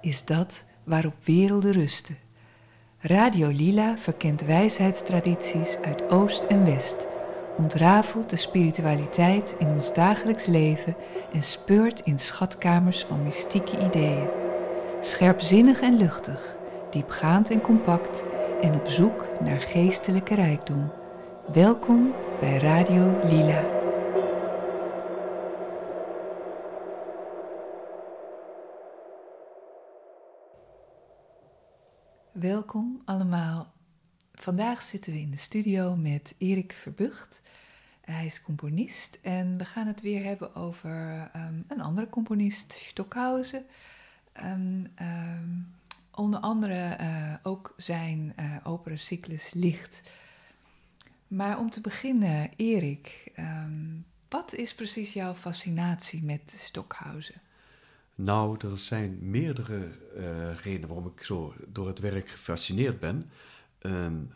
Is dat waarop werelden rusten? Radio Lila verkent wijsheidstradities uit Oost en West, ontrafelt de spiritualiteit in ons dagelijks leven en speurt in schatkamers van mystieke ideeën. Scherpzinnig en luchtig, diepgaand en compact en op zoek naar geestelijke rijkdom. Welkom bij Radio Lila. Welkom allemaal. Vandaag zitten we in de studio met Erik Verbucht. Hij is componist en we gaan het weer hebben over ehm, een andere componist, Stockhausen. Um, onder andere uh, ook zijn uh, operacyclus Licht. Maar om te beginnen, Erik, wat is precies jouw fascinatie met Stockhausen? Nou, er zijn meerdere uh, redenen waarom ik zo door het werk gefascineerd ben. Um,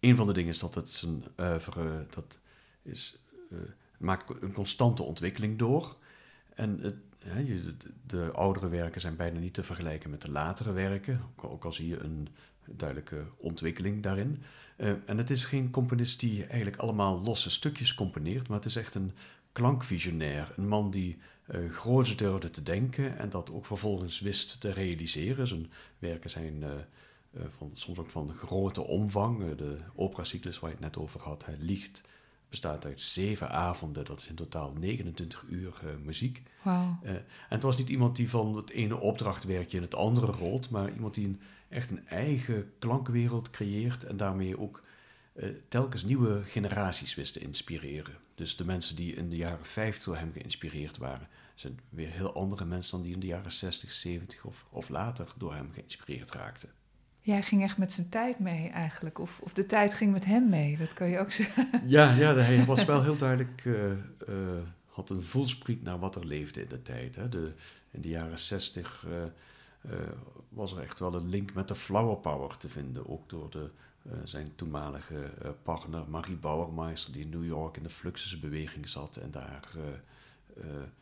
een van de dingen is dat het zijn oeuvre, dat is, uh, maakt een constante ontwikkeling door. En het, de, de oudere werken zijn bijna niet te vergelijken met de latere werken, ook al zie je een duidelijke ontwikkeling daarin. Uh, en het is geen componist die eigenlijk allemaal losse stukjes componeert, maar het is echt een klankvisionair. Een man die uh, groots durfde te denken en dat ook vervolgens wist te realiseren. Zijn werken zijn uh, uh, van, soms ook van grote omvang. de operacyclus waar je het net over had, hij liegt, bestaat uit zeven avonden. Dat is in totaal 29 uur muziek. Wow. en het was niet iemand die van het ene opdrachtwerkje in het andere rolt, maar iemand die een, echt een eigen klankwereld creëert en daarmee ook telkens nieuwe generaties wist te inspireren. Dus de mensen die in de jaren 50 door hem geïnspireerd waren, zijn weer heel andere mensen dan die in de jaren 60, 70 of, of later door hem geïnspireerd raakten. Ja, hij ging echt met zijn tijd mee eigenlijk. Of, of de tijd ging met hem mee, dat kan je ook zeggen. Ja, ja hij was wel heel duidelijk, uh, uh, had een voelspriet naar wat er leefde in de tijd. Hè. De, in de jaren 60 uh, was er echt wel een link met de flower power te vinden. Ook door de, zijn toenmalige partner Marie Bauermeister, die in New York in de Fluxusbeweging zat en daar uh,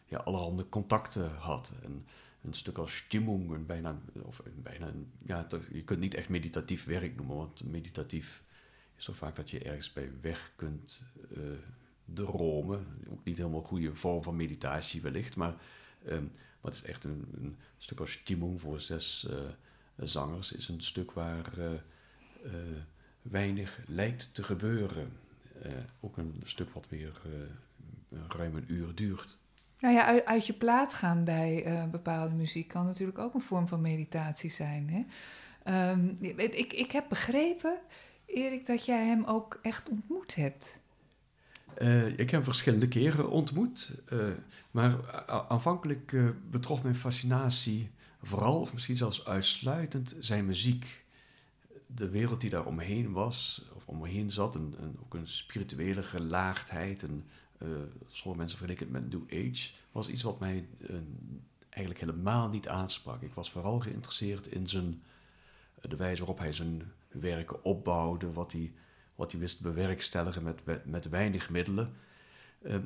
ja, allerhande contacten had. En een stuk als stimmung, een bijna, of een bijna ja, je kunt niet echt meditatief werk noemen, want meditatief is toch vaak dat je ergens bij weg kunt uh, dromen. Ook niet helemaal een goede vorm van meditatie wellicht, maar, um, het is echt een, een stuk als stimmung voor zes uh, zangers, is een stuk waar weinig lijkt te gebeuren. ook een stuk wat weer ruim een uur duurt. Nou ja, uit, uit je plaat gaan bij uh, bepaalde muziek kan natuurlijk ook een vorm van meditatie zijn. Hè? Um, ik, ik heb begrepen, Erik, dat jij hem ook echt ontmoet hebt. Uh, ik heb hem verschillende keren ontmoet, uh, maar aanvankelijk betrof mijn fascinatie vooral, of misschien zelfs uitsluitend, zijn muziek. De wereld die daar omheen was, of omheen zat, een, een, ook een spirituele gelaagdheid, een, uh, sommige mensen vergelijken het met New Age, was iets wat mij uh, eigenlijk helemaal niet aansprak. Ik was vooral geïnteresseerd in zijn, uh, de wijze waarop hij zijn werken opbouwde, wat hij, wat hij wist bewerkstelligen met, met weinig middelen.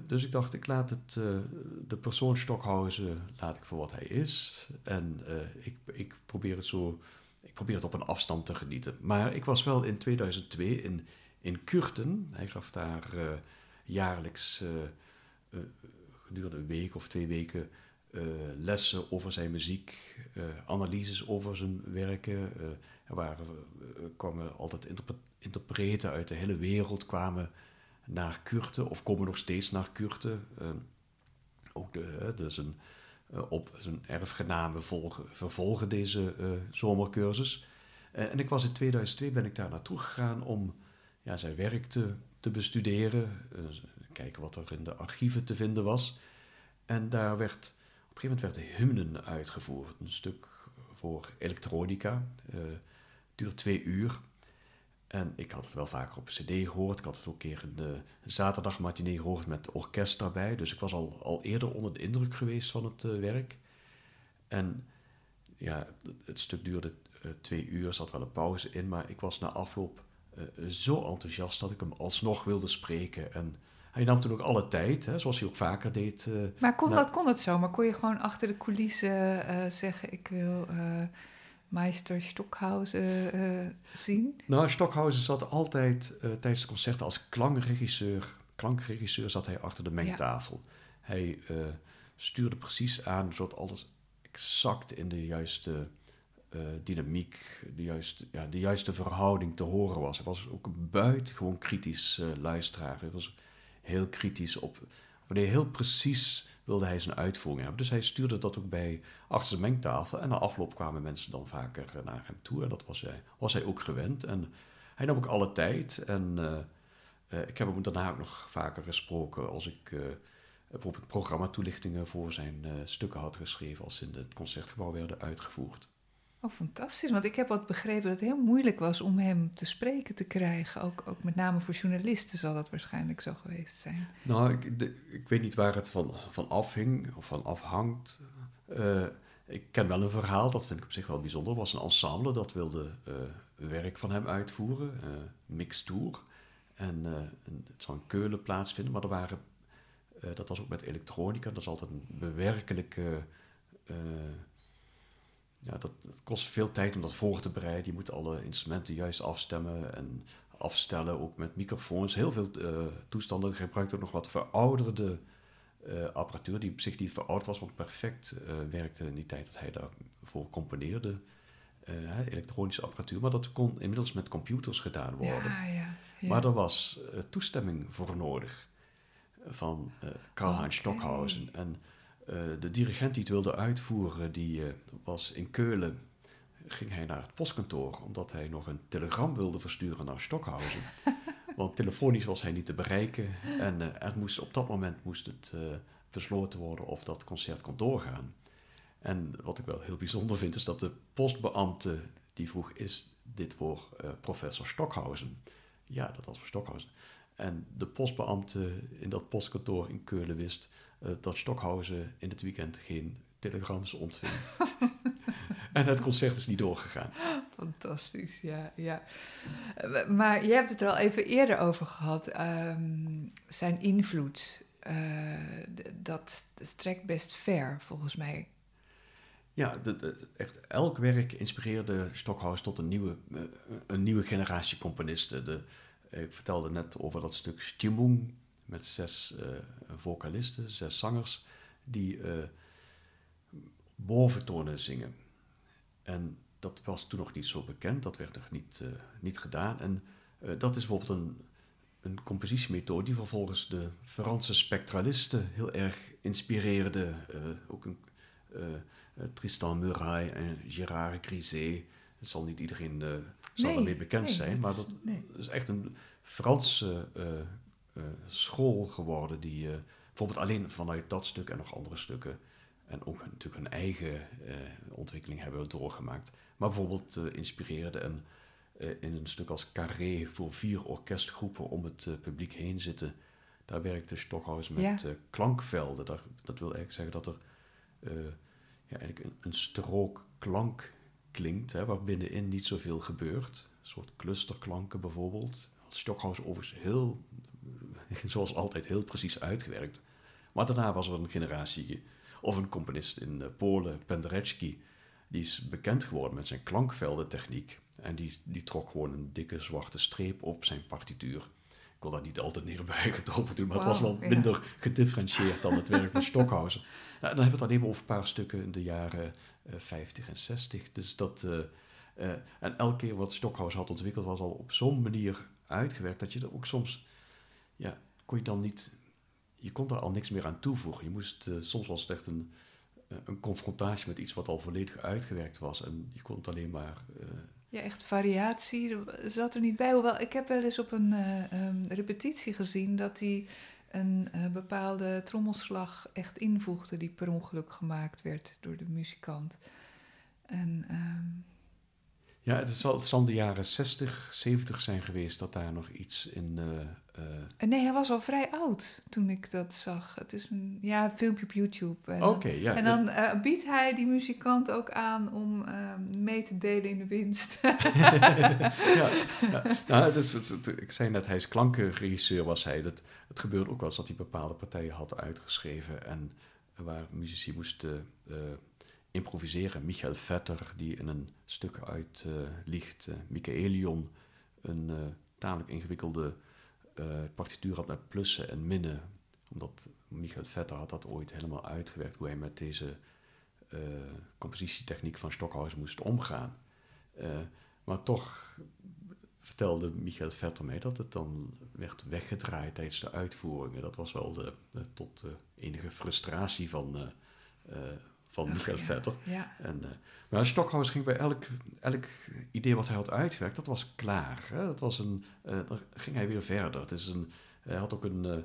dus ik dacht, ik laat het, de persoon Stockhausen laat ik voor wat hij is. En ik, ik probeer het zo, ik probeer het op een afstand te genieten. Maar ik was wel in 2002 in, in Kurten. Hij gaf daar jaarlijks uh, uh, gedurende een week of twee weken uh, lessen over zijn muziek, analyses over zijn werken. er kwamen altijd interpre interpreten uit de hele wereld kwamen naar Kurten of komen nog steeds naar Kurten. ook de, een, op zijn erfgenamen volgen, vervolgen deze zomercursus. en ik was in 2002 ben ik daar naartoe gegaan om ja, zijn werk te bestuderen. Uh, kijken wat er in de archieven te vinden was. En daar werd, op een gegeven moment werd de hymnen uitgevoerd. Een stuk voor elektronica. Uh, duurt twee uur. En ik had het wel vaker op cd gehoord. Ik had het ook een keer een, uh, zaterdagmatinee gehoord met orkest daarbij. Dus ik was al, al eerder onder de indruk geweest van het werk. En ja, het stuk duurde twee uur, er zat wel een pauze in. Maar ik was na afloop uh, zo enthousiast dat ik hem alsnog wilde spreken. En hij nam toen ook alle tijd, hè, zoals hij ook vaker deed. maar kon, nou, dat kon het zo? Maar kon je gewoon achter de coulissen zeggen: Ik wil Meister Stockhausen zien? Nou, Stockhausen zat altijd tijdens de concerten als klankregisseur. Klankregisseur zat hij achter de mengtafel. Hij stuurde precies aan, zodat alles exact in de juiste uh, dynamiek, de juiste, ja, de juiste verhouding te horen was. Hij was ook een buitengewoon kritisch uh, luisteraar. Hij was heel kritisch op. Wanneer heel precies wilde hij zijn uitvoering hebben. Dus hij stuurde dat ook bij achter de mengtafel. En na afloop kwamen mensen dan vaker eh, naar hem toe. En dat was hij, was hij ook gewend. En hij nam ook alle tijd. En ik heb hem daarna ook nog vaker gesproken als ik bijvoorbeeld programmatoelichtingen voor zijn stukken had geschreven als ze in het concertgebouw werden uitgevoerd. Oh, fantastisch. Want ik heb wat begrepen dat het heel moeilijk was om hem te spreken te krijgen. Ook, ook met name voor journalisten zal dat waarschijnlijk zo geweest zijn. Nou, ik, ik weet niet waar het van, van afhing of van afhangt. Uh, ik ken wel een verhaal, dat vind ik op zich wel bijzonder. Er was een ensemble dat wilde uh, werk van hem uitvoeren, uh, Mixtour. En het zou in Keulen plaatsvinden, maar er waren, dat was ook met elektronica, dat is altijd een bewerkelijke ja, dat, kost veel tijd om dat voor te bereiden. Je moet alle instrumenten juist afstemmen en afstellen, ook met microfoons. Heel veel uh, toestanden gebruikt ook nog wat verouderde uh, apparatuur, die op zich niet verouderd was, maar perfect uh, werkte in die tijd dat hij daarvoor componeerde. elektronische apparatuur, maar dat kon inmiddels met computers gedaan worden. Ja, ja, ja. Maar er was toestemming voor nodig van Karl-Heinz okay. Stockhausen. En eh, de dirigent die het wilde uitvoeren, die uh, was in Keulen. Ging hij naar het postkantoor, omdat hij nog een telegram wilde versturen naar Stockhausen. Want telefonisch was hij niet te bereiken. En uh, er moest, op dat moment moest het besloten worden of dat concert kon doorgaan. En wat ik wel heel bijzonder vind, is dat de postbeambte die vroeg: Is dit voor professor Stockhausen? Ja, dat was voor Stockhausen. En de postbeambte in dat postkantoor in Keulen wist uh, dat Stockhausen in het weekend geen telegrams ontving. en het concert is niet doorgegaan. Fantastisch, ja. ja. Eh, maar je hebt het er al even eerder over gehad. Ehm, zijn invloed, uh, dat strekt best ver, volgens mij. Ja, echt elk werk inspireerde Stockhausen tot een nieuwe, een nieuwe generatie componisten. De, ik vertelde net over dat stuk Stimmung met zes uh, vocalisten, zes zangers, die uh, boventonen zingen. En dat was toen nog niet zo bekend, dat werd nog niet, uh, niet gedaan. En dat is bijvoorbeeld een, een compositiemethode die vervolgens de Franse spectralisten heel erg inspireerde. ook een, Tristan Muraille en Gérard Griset. Dat zal niet iedereen zal nee, ermee bekend nee, zijn, maar dat, nee. is echt een Franse uh, school geworden die uh, bijvoorbeeld alleen vanuit dat stuk en nog andere stukken en ook natuurlijk hun eigen uh, ontwikkeling hebben doorgemaakt. Maar bijvoorbeeld inspireerde en in een stuk als Carré voor vier orkestgroepen om het publiek heen zitten. Daar werkte Stockhausen met ja. klankvelden. Dat, dat wil eigenlijk zeggen dat er ja, eigenlijk een, een strook klank klinkt, hè, waar binnenin niet zoveel gebeurt. Een soort clusterklanken bijvoorbeeld. Stockhausen overigens heel zoals altijd heel precies uitgewerkt. Maar daarna was er een generatie, of een componist in eh, Polen, Penderecki, die is bekend geworden met zijn klankveldentechniek. En die, die trok gewoon een dikke zwarte streep op zijn partituur. Ik wil daar niet altijd neerbuigend over doen, maar het was wel minder gedifferentieerd dan het werk van Stockhausen. Nou, dan hebben we het alleen maar over een paar stukken in de jaren uh, eh, 50 en 60. Dus dat, uh, uh, en elke keer wat Stockhausen had ontwikkeld was al op zo'n manier uitgewerkt dat je er ook soms ja, kon je dan niet, je kon daar al niks meer aan toevoegen. Je moest, uh, soms was het echt een, uh, een confrontatie met iets wat al volledig uitgewerkt was en je kon het alleen maar... Uh, ja, echt variatie zat er niet bij. Hoewel, ik heb wel eens op een um, repetitie gezien dat hij een bepaalde trommelslag echt invoegde die per ongeluk gemaakt werd door de muzikant. En... Um, ja, het zal, het zal de jaren 60, 70 zijn geweest dat daar nog iets in uh, Uh, nee, hij was al vrij oud toen ik dat zag. Het is een, ja, een filmpje op YouTube. Oké, ja. En dan uh, biedt hij die muzikant ook aan om uh, mee te delen in de winst. ja, ja. Nou, het is, het, ik zei net, hij is klankenregisseur, was hij. Dat, het gebeurde ook wel eens dat hij bepaalde partijen had uitgeschreven en waar muzici moesten improviseren. Michael Vetter, die in een stuk uit ligt, Michaelion, een tamelijk ingewikkelde partituur had met plussen en minnen. Omdat Michael Vetter had dat ooit helemaal uitgewerkt, hoe hij met deze uh, compositietechniek van Stockhausen moest omgaan. Uh, maar toch vertelde Michael Vetter mij dat het dan werd weggedraaid tijdens de uitvoeringen. Dat was wel de, tot enige frustratie van, van Ach, Michael. Vetter. Ja. En, uh, maar Stockhausen ging bij elk, elk idee wat hij had uitgewerkt, dat was klaar. Hè? Dat was een, dan ging hij weer verder. Het is een, hij had ook een, uh,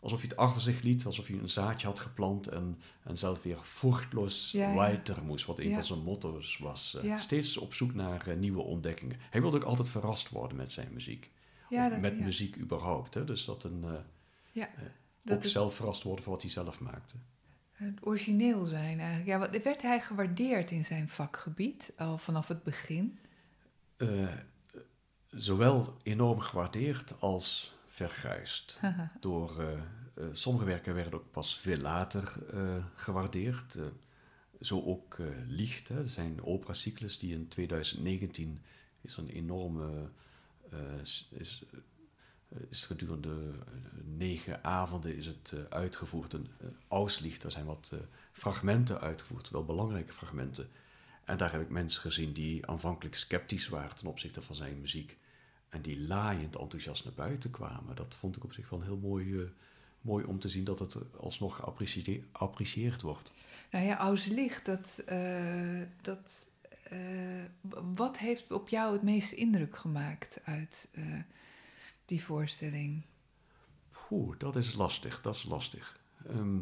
alsof hij het achter zich liet, alsof hij een zaadje had geplant en, en zelf weer vruchtloos Ja, ja. weiter moest, wat een Ja. van zijn motto's was. Uh. Steeds op zoek naar uh, nieuwe ontdekkingen. Hij wilde ook altijd verrast worden met zijn muziek. Of dat- met muziek überhaupt. Hè? Dus dat een, uh, Ja, eh, dat ook zelf verrast worden van wat hij zelf maakte. Het origineel zijn eigenlijk. Ja, wat, werd hij gewaardeerd in zijn vakgebied al vanaf het begin? Eh, zowel enorm gewaardeerd als verguisd. Door, eh, eh, sommige werken werden ook pas veel later gewaardeerd. Zo ook Licht, hè, zijn operacyclus die in 2019 is een enorme... is, is gedurende eh, negen avonden is het eh, uitgevoerd. Een Auslicht, daar zijn wat eh, fragmenten uitgevoerd, wel belangrijke fragmenten. En daar heb ik mensen gezien die aanvankelijk sceptisch waren ten opzichte van zijn muziek. En die laaiend enthousiast naar buiten kwamen. Dat vond ik op zich wel heel mooi, eh, mooi om te zien dat het alsnog geapprecieer- geapprecieerd wordt. Nou ja, Auslicht, dat, eh, dat, eh, wat heeft op jou het meeste indruk gemaakt uit eh, die voorstelling? Oeh, dat is lastig, dat is lastig. Ehm,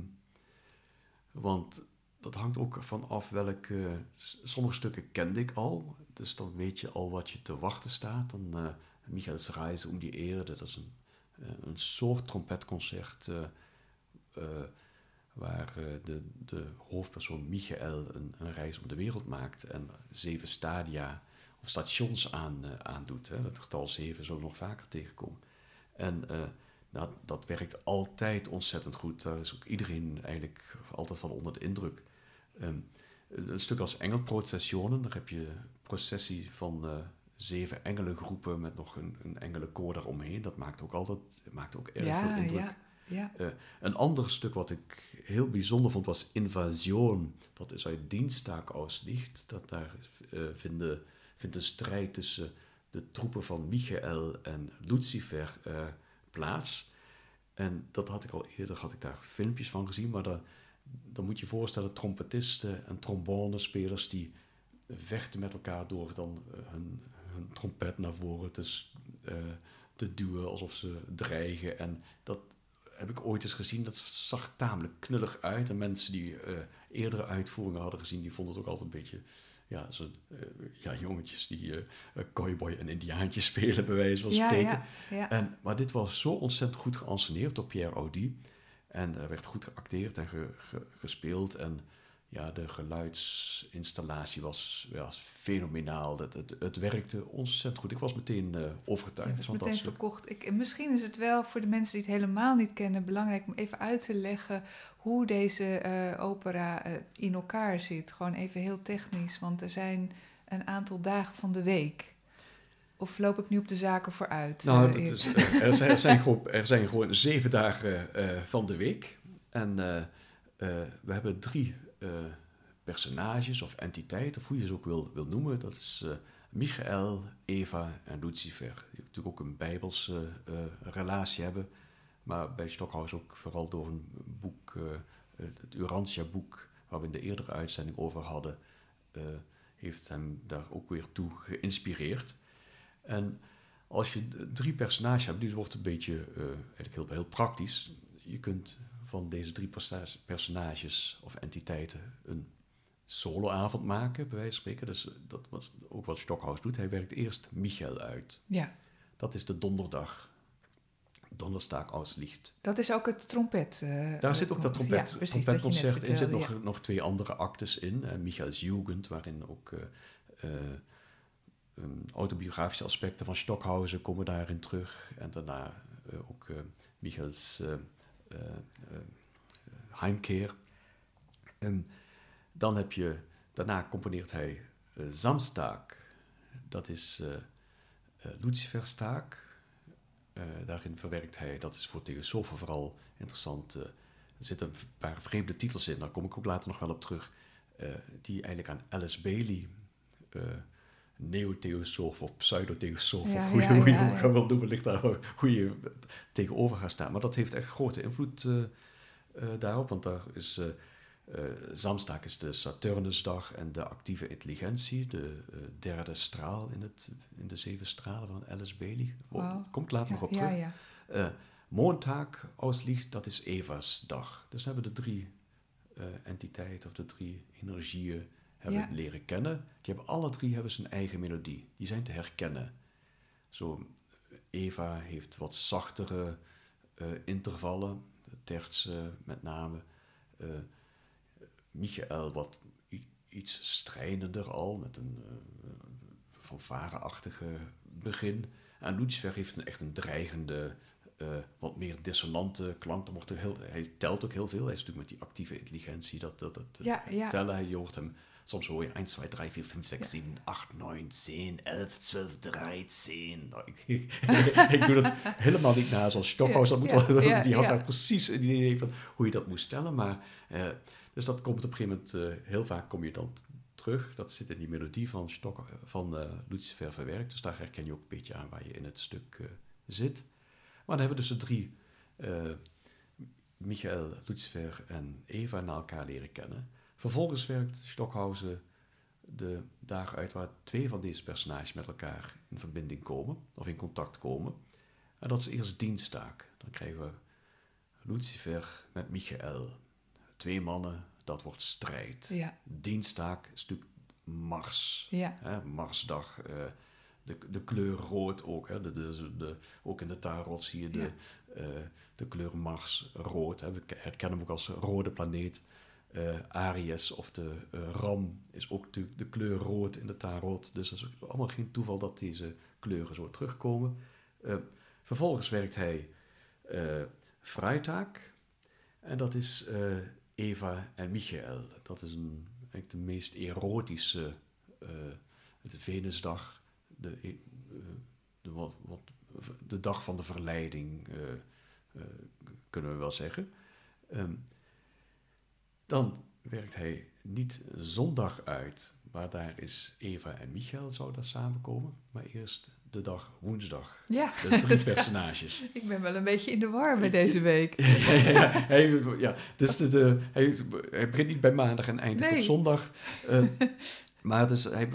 want dat hangt ook van af welke... Sommige stukken kende ik al, dus dan weet je al wat je te wachten staat. Dan eh Michael's Reise om die Erde, dat is een, eh, een soort trompetconcert... eh, waar de, de hoofdpersoon Michael een, een reis om de wereld maakt... en zeven stadia stations aan, eh, aandoet. Hè. Dat getal zeven zullen we nog vaker tegenkomen. En... eh, nou, dat werkt altijd ontzettend goed. Daar is ook iedereen eigenlijk altijd van onder de indruk. Ehm, een stuk als Engelprocessionen, daar heb je processie van eh, zeven engelengroepen met nog een, een engelenkoor daaromheen. Dat maakt ook altijd maakt ook erg ja, veel indruk. ja, ja. Een ander stuk wat ik heel bijzonder vond was Invasion. Dat is uit Dienstaak Auslicht. Dat daar vinden, vindt een strijd tussen de troepen van Michael en Lucifer eh, plaats. En dat had ik al eerder, had ik daar filmpjes van gezien, maar dan, dan moet je je voorstellen, trompetisten en trombonespelers die vechten met elkaar door dan eh, hun, hun trompet naar voren te, eh, te duwen, alsof ze dreigen. En dat heb ik ooit eens gezien, dat zag tamelijk knullig uit. En mensen die eerdere uitvoeringen hadden gezien, die vonden het ook altijd een beetje... Ja, zo, eh, ja jongetjes die eh, cowboy en indiaantje spelen, bij wijze van spreken. ja, ja. En, maar dit was zo ontzettend goed geanceneerd door Pierre Audi. En er werd goed geacteerd en ge- ge- gespeeld. En ja, de geluidsinstallatie was, ja, was fenomenaal. Het, het, het werkte ontzettend goed. Ik was meteen Je overtuigd van meteen verkocht. Ik, misschien is het wel voor de mensen die het helemaal niet kennen belangrijk om even uit te leggen hoe deze eh, opera eh, in elkaar zit. Gewoon even heel technisch, want er zijn een aantal dagen van de week. Of loop ik nu op de zaken vooruit? Nou, eh, is, er, zijn, er, zijn gewoon, er zijn gewoon zeven dagen van de week. En we hebben drie personages of entiteiten, of hoe je ze ook wil, wil noemen. Dat is Michael, Eva en Lucifer. Die natuurlijk ook een bijbelse relatie hebben. Maar bij Stockhouse ook vooral door een boek, eh, het Urantia-boek, waar we in de eerdere uitzending over hadden, eh, heeft hem daar ook weer toe geïnspireerd. En als je drie personages hebt, dus wordt het een beetje eh, eigenlijk heel, heel praktisch. Je kunt van deze drie personages of entiteiten een soloavond maken, bij wijze van spreken. Dus dat was ook wat Stockhouse doet. Hij werkt eerst Michael uit. ja, Dat is de donderdag. Donderstag auslicht. Dat is ook het trompet. Uh, Daar zit ook dat trompet, ja, trompetconcert in. Er zitten nog, nog twee andere actes in. Uh, Michaels Jugend, waarin ook uh, um, autobiografische aspecten van Stockhausen komen daarin terug. En daarna ook Michaels Heimkeer. En dan heb je, daarna componeert hij Samstag. Dat is Luciferstaak. Uh, daarin verwerkt hij, dat is voor Theosofen vooral interessant, uh, er zitten een paar vreemde titels in, daar kom ik ook later nog wel op terug, uh, die eigenlijk aan Alice Bailey, neo-theosoof of pseudo-theosoof, ja, of hoe, ja, je, hoe ja, je wil noemen, ligt daar hoe je tegenover gaat staan. Maar dat heeft echt grote invloed daarop, want daar is uh, Samstag is de Saturnusdag en de actieve intelligentie, de uh, derde straal in, het, in de zeven stralen van Alice Bailey. Wow. Komt later nog op terug. Ja, ja. Uh, Montag auslicht, dat is Eva's dag. Dus hebben de drie entiteiten of de drie energieën hebben leren kennen. Die hebben alle drie hebben zijn eigen melodie. Die zijn te herkennen. Zo, Eva heeft wat zachtere intervallen, de tertsen met name. Michael wat iets strijdender al, met een uh, fanfareachtige begin. En Lucifer heeft een, echt een dreigende, uh, wat meer dissonante klank. wordt heel, hij telt ook heel veel. Hij is natuurlijk met die actieve intelligentie, dat, dat, dat ja, ja. tellen. Je hoort hem, soms hoor je 1, 2, 3, 4, 5, 6, 7, 8, 9, 10, 11, 12, 13. Nou, ik, ik, doe dat helemaal niet na zoals Stockhaus. Dat moet wel, die had daar precies een idee van hoe je dat moest stellen. Maar... Uh, dus dat komt op een gegeven moment, uh, heel vaak kom je dan terug. Dat zit in die melodie van, Stok, van uh, Lucifer verwerkt. Dus daar herken je ook een beetje aan waar je in het stuk zit. Maar dan hebben we dus de drie, Michael, Lucifer en Eva, naar elkaar leren kennen. Vervolgens werkt Stockhausen de dagen uit waar twee van deze personages met elkaar in verbinding komen, of in contact komen. En dat is eerst diensdag. Dan krijgen we Lucifer met Michael twee mannen, dat wordt strijd. Ja. Diensdag is natuurlijk Mars. Ja. Hè, Marsdag. Uh, de, de kleur rood ook. Hè, de, de, de, ook in de tarot zie je de, ja. uh, de kleur Mars rood. Hè. We herkennen hem ook als rode planeet. Uh, Aries of de Ram is ook de, de kleur rood in de tarot. Dus het is allemaal geen toeval dat deze kleuren zo terugkomen. vervolgens werkt hij Freitag. En dat is Eva en Michael. Dat is een, eigenlijk de meest erotische de Venusdag, de, uh, de, wat, de dag van de verleiding, uh, kunnen we wel zeggen. Um, dan werkt hij niet zondag uit, maar daar is Eva en Michael zou samenkomen, maar eerst de dag woensdag. Ja. De drie personages. Ik ben wel een beetje in de war met deze week. ja, hij, ja, dus de, de, hij, hij begint niet bij maandag en eindigt op zondag. Uh, maar dus, hij,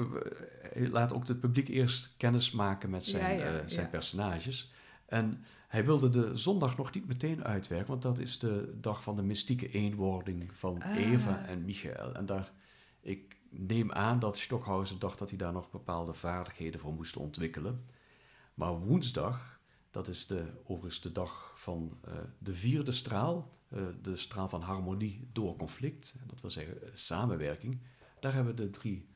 hij, laat ook het publiek eerst kennis maken met zijn, ja, uh, zijn personages. En hij wilde de zondag nog niet meteen uitwerken, want dat is de dag van de mystieke eenwording van ah. Eva en Michael. En daar, ik neem aan dat Stockhausen dacht dat hij daar nog bepaalde vaardigheden voor moest ontwikkelen. Maar woensdag, dat is de, overigens de dag van uh, de vierde straal, uh, de straal van harmonie door conflict, dat wil zeggen uh, samenwerking. Daar hebben we de drie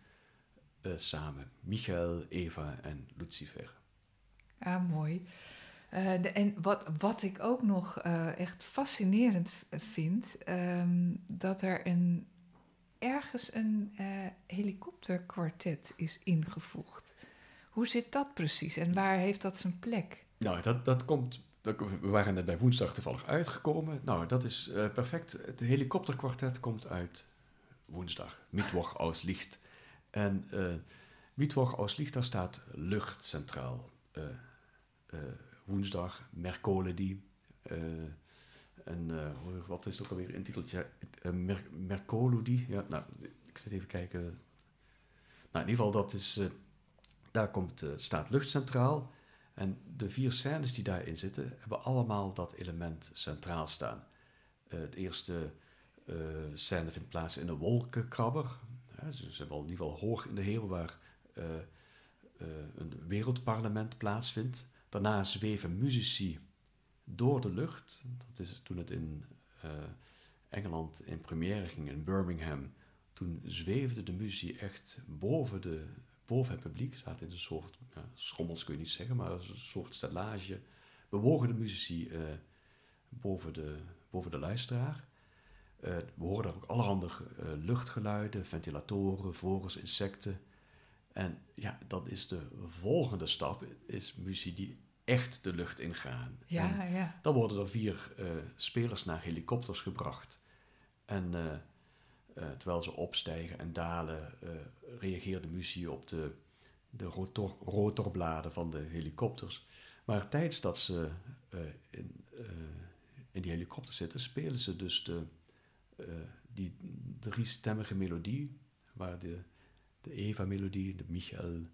samen, Michael, Eva en Lucifer. Ah, mooi. De, en wat, wat ik ook nog echt fascinerend vind, um, dat er een ergens een uh, helikopterkwartet is ingevoegd. Hoe zit dat precies en waar heeft dat zijn plek? Nou, dat, dat komt. We waren net bij woensdag toevallig uitgekomen. Nou, dat is uh, perfect. Het helikopterkwartet komt uit woensdag. Mittwoch aus Licht. En uh, Mittwoch aus Licht, daar staat lucht centraal. Woensdag, Mercoledi. En uh, wat is het ook alweer een titeltje? Uh, Mer Mercolodi. Ja, nou, ik zit even kijken. Nou, in ieder geval, dat is, uh, daar komt, staat lucht centraal. En de vier scènes die daarin zitten, hebben allemaal dat element centraal staan. het eerste scène vindt plaats in een wolkenkrabber. ze zijn wel in ieder geval hoog in de hemel waar een wereldparlement plaatsvindt. Daarna zweven muzici door de lucht. Dat is toen het in uh, Engeland in première ging, in Birmingham. Toen zweefde de muziek echt boven, de, boven het publiek. Ze zaten in een soort, schommels kun je niet zeggen, maar een soort stellage. Bewogen de muzici uh, boven, de, boven de luisteraar. Uh, we horen daar ook allerhande luchtgeluiden, ventilatoren, vogels, insecten. En ja, dat is de volgende stap, is muziek die echt de lucht ingaan. Ja, ja. Dan worden er vier uh, spelers naar helikopters gebracht. En uh, uh, terwijl ze opstijgen en dalen, reageert de muziek op de, de rotor, rotorbladen van de helikopters. Maar tijdens dat ze in, in die helikopter zitten, spelen ze dus de, die driestemmige melodie, waar de, de Eva-melodie, de Michael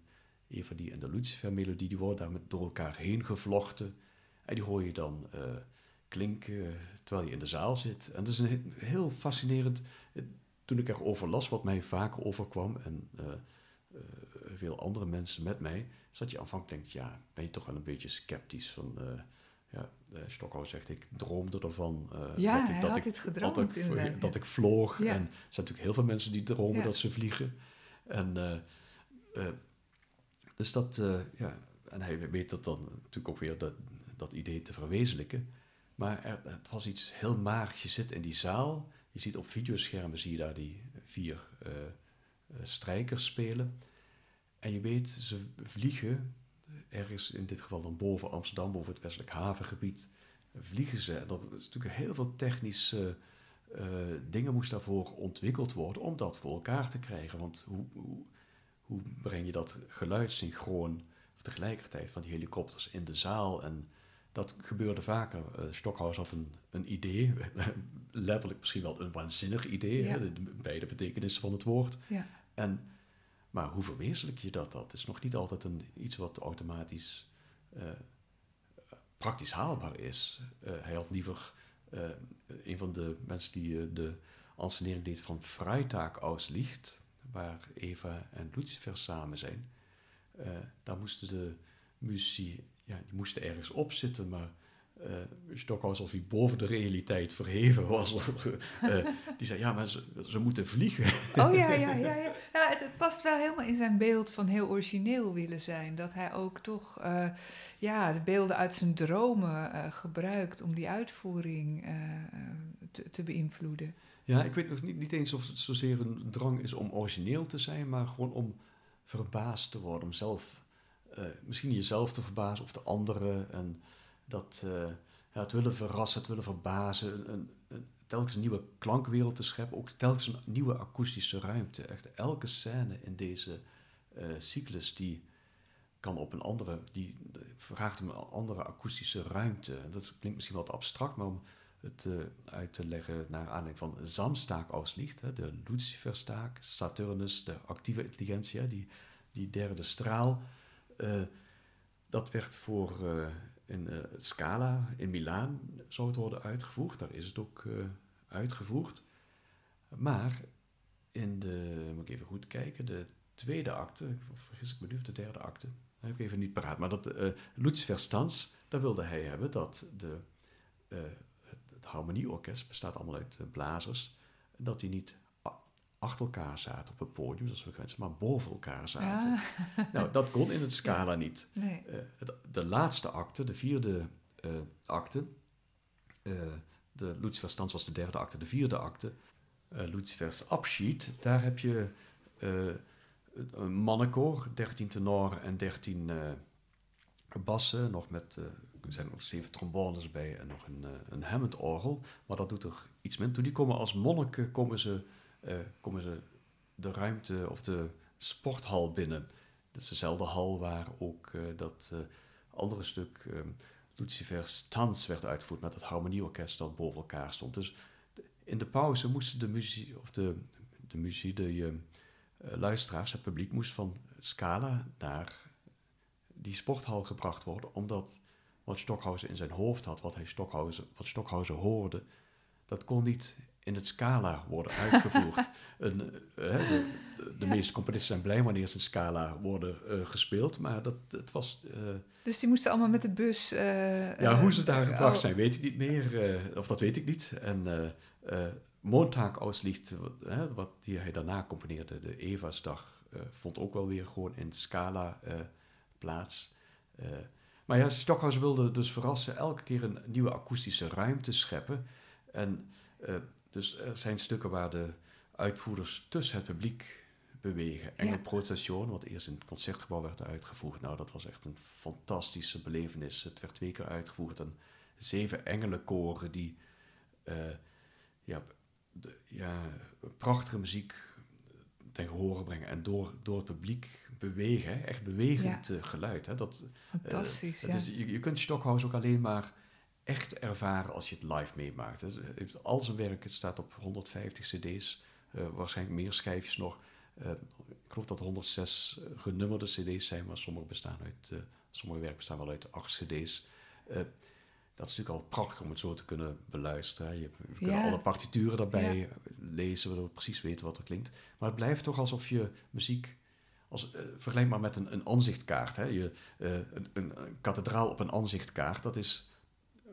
Eva die en de Lucifer-melodie, die worden daar door elkaar heen gevlochten. En die hoor je dan uh, klinken terwijl je in de zaal zit. En dat is een heel fascinerend. Toen ik erover las, wat mij vaak overkwam, en uh, uh, veel andere mensen met mij, is dat je aanvankelijk denkt: ja, ben je toch wel een beetje sceptisch van. ja, Stockholm zegt, ik droomde ervan. ja, dat ik, dat ik, gedroomd, dat ik, dat ik vloog. En er zijn natuurlijk heel veel mensen die dromen dat ze vliegen. En dus dat, uh, ja, en hij weet dat dan natuurlijk ook weer dat, dat idee te verwezenlijken. Maar er, het was iets heel magisch. Je zit in die zaal, je ziet op videoschermen, zie je daar die vier uh, strijkers spelen. En je weet, ze vliegen, ergens in dit geval dan boven Amsterdam, boven het westelijk havengebied, vliegen ze. En er is natuurlijk heel veel technische dingen moest daarvoor ontwikkeld worden om dat voor elkaar te krijgen. Want hoe, hoe hoe breng je dat geluid synchroon tegelijkertijd van die helikopters in de zaal? En dat gebeurde vaker. Uh, Stockhaus had een, een idee, letterlijk misschien wel een waanzinnig idee, de, beide betekenissen van het woord. Ja. En, maar hoe verwezenlijk je dat? Dat is nog niet altijd een, iets wat automatisch uh, praktisch haalbaar is. Uh, hij had liever een van de mensen die de ansenering deed van Freitag aus Licht waar Eva en Lucifer samen zijn, uh, daar moesten de muzici, ja, die moesten ergens op zitten, maar uh, Stok alsof hij boven de realiteit verheven was. uh, die zei, ja, maar ze, ze, moeten vliegen. Oh ja, ja, ja. ja. ja het, het, past wel helemaal in zijn beeld van heel origineel willen zijn. Dat hij ook toch uh, ja, de beelden uit zijn dromen gebruikt om die uitvoering te, te beïnvloeden. Ja, ik weet nog niet, niet eens of het zozeer een drang is om origineel te zijn, maar gewoon om verbaasd te worden. Om zelf, uh, misschien jezelf te verbazen of de anderen. En dat, uh, ja, het willen verrassen, het willen verbazen. Een, een, telkens een nieuwe klankwereld te scheppen. Ook telkens een nieuwe akoestische ruimte. Echt elke scène in deze uh, cyclus die kan op een andere, die vraagt om een andere akoestische ruimte. Dat klinkt misschien wat abstract, maar om het uh, uit te leggen naar aanleiding van Samstaak aus Licht, hè, de Luciferstaak, Saturnus, de actieve intelligentie, die, die derde straal. Uh, dat werd voor uh, in Scala in Milaan zou het worden uitgevoerd. Daar is het ook uitgevoerd. Maar in de, moet ik even goed kijken, de tweede acte, vergis ik me nu, de derde acte, heb ik even niet paraat, maar dat uh, Lucifer Stans, daar wilde hij hebben dat de het harmonieorkest bestaat allemaal uit eh, blazers, dat die niet achter elkaar zaten op het podium, zoals we gewend zijn, maar boven elkaar zaten. Nou, dat kon in het scala niet. Nee. Uh, het, de laatste acte, de vierde uh, acte, uh, de was de derde acte, de vierde acte, Lucifer's Abschied, daar heb je een mannenkoor, 13 tenoren en 13 bassen, nog met zijn nog zeven trombones bij en nog een, uh, een Hammond-orgel. Maar dat doet er iets minder toe. Die komen als monniken komen ze, uh, komen ze de ruimte of de sporthal binnen. Dat is dezelfde hal waar ook uh, dat andere stuk um, Lucifer's Tans werd uitgevoerd met het harmonieorkest dat boven elkaar stond. Dus in de pauze moesten de muziek, of de, de muziek, de luisteraars, het publiek, moest van Scala naar die sporthal gebracht worden, omdat wat Stockhausen in zijn hoofd had, wat, hij Stockhausen, wat Stockhausen hoorde, dat kon niet in het scala worden uitgevoerd. een, uh, de, de, meeste componisten zijn blij wanneer ze in scala worden uh, gespeeld, maar dat, het was... Uh, dus die moesten allemaal met de bus... ja, hoe ze daar gebracht oh. zijn, weet ik niet meer. of dat weet ik niet. En Montag auslicht, wat die hij daarna componeerde, de Evasdag, vond ook wel weer gewoon in scala plaats. Maar ja, Stockhaus wilde dus verrassen, elke keer een nieuwe akoestische ruimte scheppen. En dus er zijn stukken waar de uitvoerders tussen het publiek bewegen. Engel ja. wat eerst in het concertgebouw werd uitgevoerd. Nou, dat was echt een fantastische belevenis. Het werd twee keer uitgevoerd. En zeven engelenkoren die uh, ja, de, ja, prachtige muziek ten gehore brengen en door, door het publiek bewegen. Echt bewegend ja. geluid. Hè? Dat, eh, Fantastisch, uh, ja. is, je, je, kunt Stockhouse ook alleen maar echt ervaren als je het live meemaakt. Het heeft al zijn werk, het staat op 150 cd's, uh, waarschijnlijk meer schijfjes nog. Uh, ik geloof dat er 106 genummerde cd's zijn, maar sommige bestaan uit, sommige werken bestaan wel uit 8 cd's. dat is natuurlijk al prachtig om het zo te kunnen beluisteren. Je, we kunnen alle partituren daarbij ja. lezen, waardoor we precies weten wat er klinkt. Maar het blijft toch alsof je muziek als, uh, vergelijk maar met een, een aanzichtkaart. Hè. Je, uh, een, een, een, kathedraal op een aanzichtkaart, dat is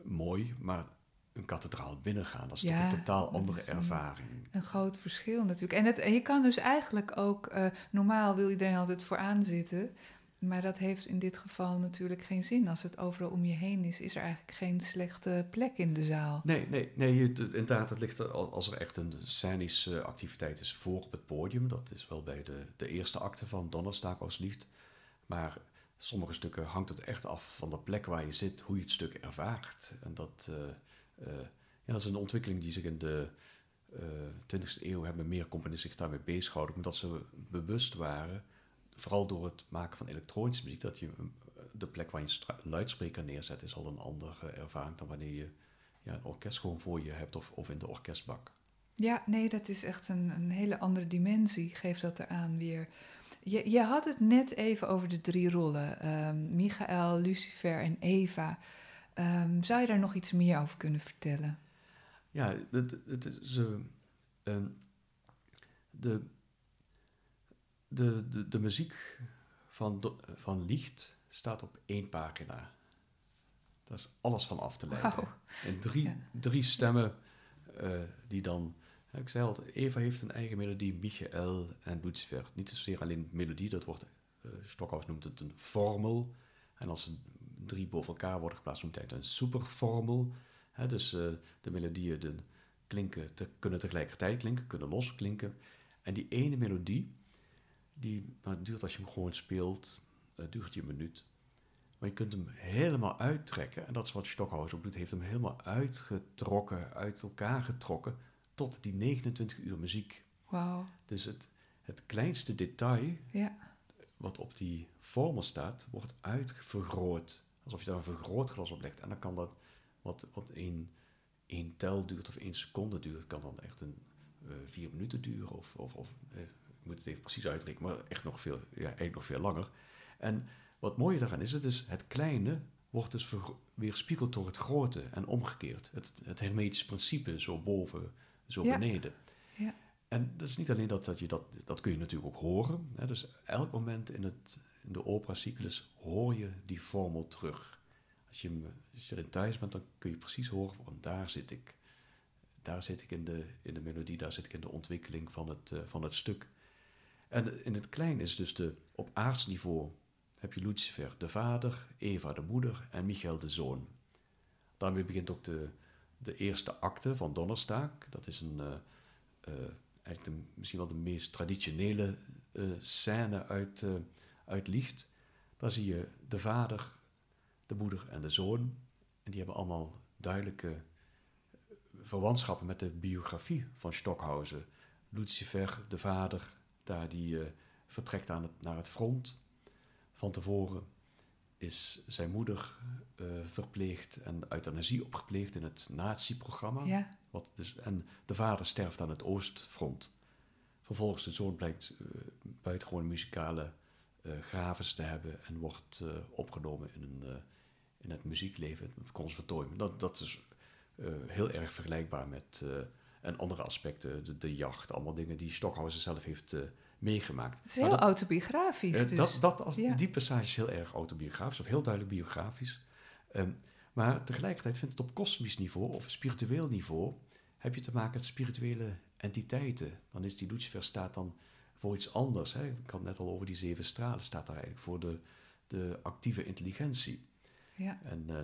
mooi, maar een kathedraal binnengaan, dat is toch een totaal andere ervaring. Een, groot verschil natuurlijk. En, het, en je kan dus eigenlijk ook, uh, normaal wil iedereen altijd vooraan zitten, maar dat heeft in dit geval natuurlijk geen zin. Als het overal om je heen is, is er eigenlijk geen slechte plek in de zaal. Nee, nee, nee inderdaad, het ligt er, als er echt een scenische activiteit is voor op het podium. Dat is wel bij de, de eerste acte van Donnerstag als liefd. Maar sommige stukken hangt het echt af van de plek waar je zit, hoe je het stuk ervaart. En dat, uh, uh, ja, dat is een ontwikkeling die zich in de uh, eh, 20e eeuw hebben meer componisten zich daarmee bezig gehouden, omdat ze bewust waren, vooral door het maken van elektronische muziek, dat je de plek waar je een luidspreker neerzet, is al een andere ervaring dan wanneer je ja, een orkest gewoon voor je hebt of, of in de orkestbak. Ja, nee, dat is echt een, een hele andere dimensie, geeft dat eraan weer. Je, je had het net even over de drie rollen: um, Michael, Lucifer en Eva. Um, zou je daar nog iets meer over kunnen vertellen? Ja, het, het is, uh, de, de, de, de muziek van, van Licht staat op één pagina. Dat is alles van af te leiden. Wow. En drie, drie stemmen uh, die dan ik zei al, Eva heeft een eigen melodie, Michael en Lucifer. Niet zozeer alleen melodie, dat wordt, uh, Stockhaus noemt het een formel. En als ze drie boven elkaar worden geplaatst, noemt hij het een superformel. He, dus uh, de melodieën de klinken te, kunnen tegelijkertijd klinken, kunnen los klinken. En die ene melodie, die nou, duurt als je hem gewoon speelt, duurt je een minuut. Maar je kunt hem helemaal uittrekken. En dat is wat Stockhaus ook doet. heeft hem helemaal uitgetrokken, uit elkaar getrokken tot die 29 uur muziek. Wow. Dus het, het kleinste detail ja. wat op die formel staat, wordt uitvergroot. Alsof je daar een vergrootglas op legt. En dan kan dat, wat, wat één, één tel duurt of één seconde duurt, kan dan echt een uh, vier minuten duren. Of, of, of eh, ik moet het even precies uitrekenen, maar echt nog veel, ja, eigenlijk nog veel langer. En wat mooie daaraan is, het is het kleine wordt dus weer spiegeld door het grote en omgekeerd. Het, het hermetisch principe zo boven zo beneden. Ja. En dat is niet alleen dat, dat je dat, dat kun je natuurlijk ook horen. Hè? Dus elk moment in, het, in de opera-cyclus hoor je die formel terug. Als je, als je erin thuis bent, dan kun je precies horen van daar zit ik. Daar zit ik in de, in de melodie, daar zit ik in de ontwikkeling van het, uh, van het stuk. En in het klein is dus de, op aardsniveau heb je Lucifer, de vader, Eva, de moeder en Michael, de zoon. Daarmee begint ook de, de eerste acte van Donnerstaak. Dat is een, uh, eigenlijk de, misschien wel de meest traditionele uh, scène uit, uit Licht. Daar zie je de vader, de moeder en de zoon. En die hebben allemaal duidelijke verwantschappen met de biografie van Stockhausen. Lucifer, de vader, daar die vertrekt aan het, naar het front van tevoren is zijn moeder uh, verpleegd en euthanasie opgepleegd in het nazi-programma. Ja. Wat dus, en de vader sterft aan het oostfront. Vervolgens de zoon blijkt uh, buitengewoon muzikale uh, graves te hebben en wordt opgenomen in, een, in het muziekleven, het conservatorium. Dat, dat is heel erg vergelijkbaar met en andere aspecten, de, de, jacht, allemaal dingen die Stockhausen zelf heeft meegemaakt. Het is heel autobiografisch. Dus. Dat, dat als, Die passage is heel erg autobiografisch, of heel duidelijk biografisch. Ehm, maar tegelijkertijd vindt het op kosmisch niveau of spiritueel niveau heb je te maken met spirituele entiteiten. Dan is die Lucifer staat dan voor iets anders. Hè. Ik had net al over die zeven stralen, staat daar eigenlijk voor de, de actieve intelligentie. Ja. En uh,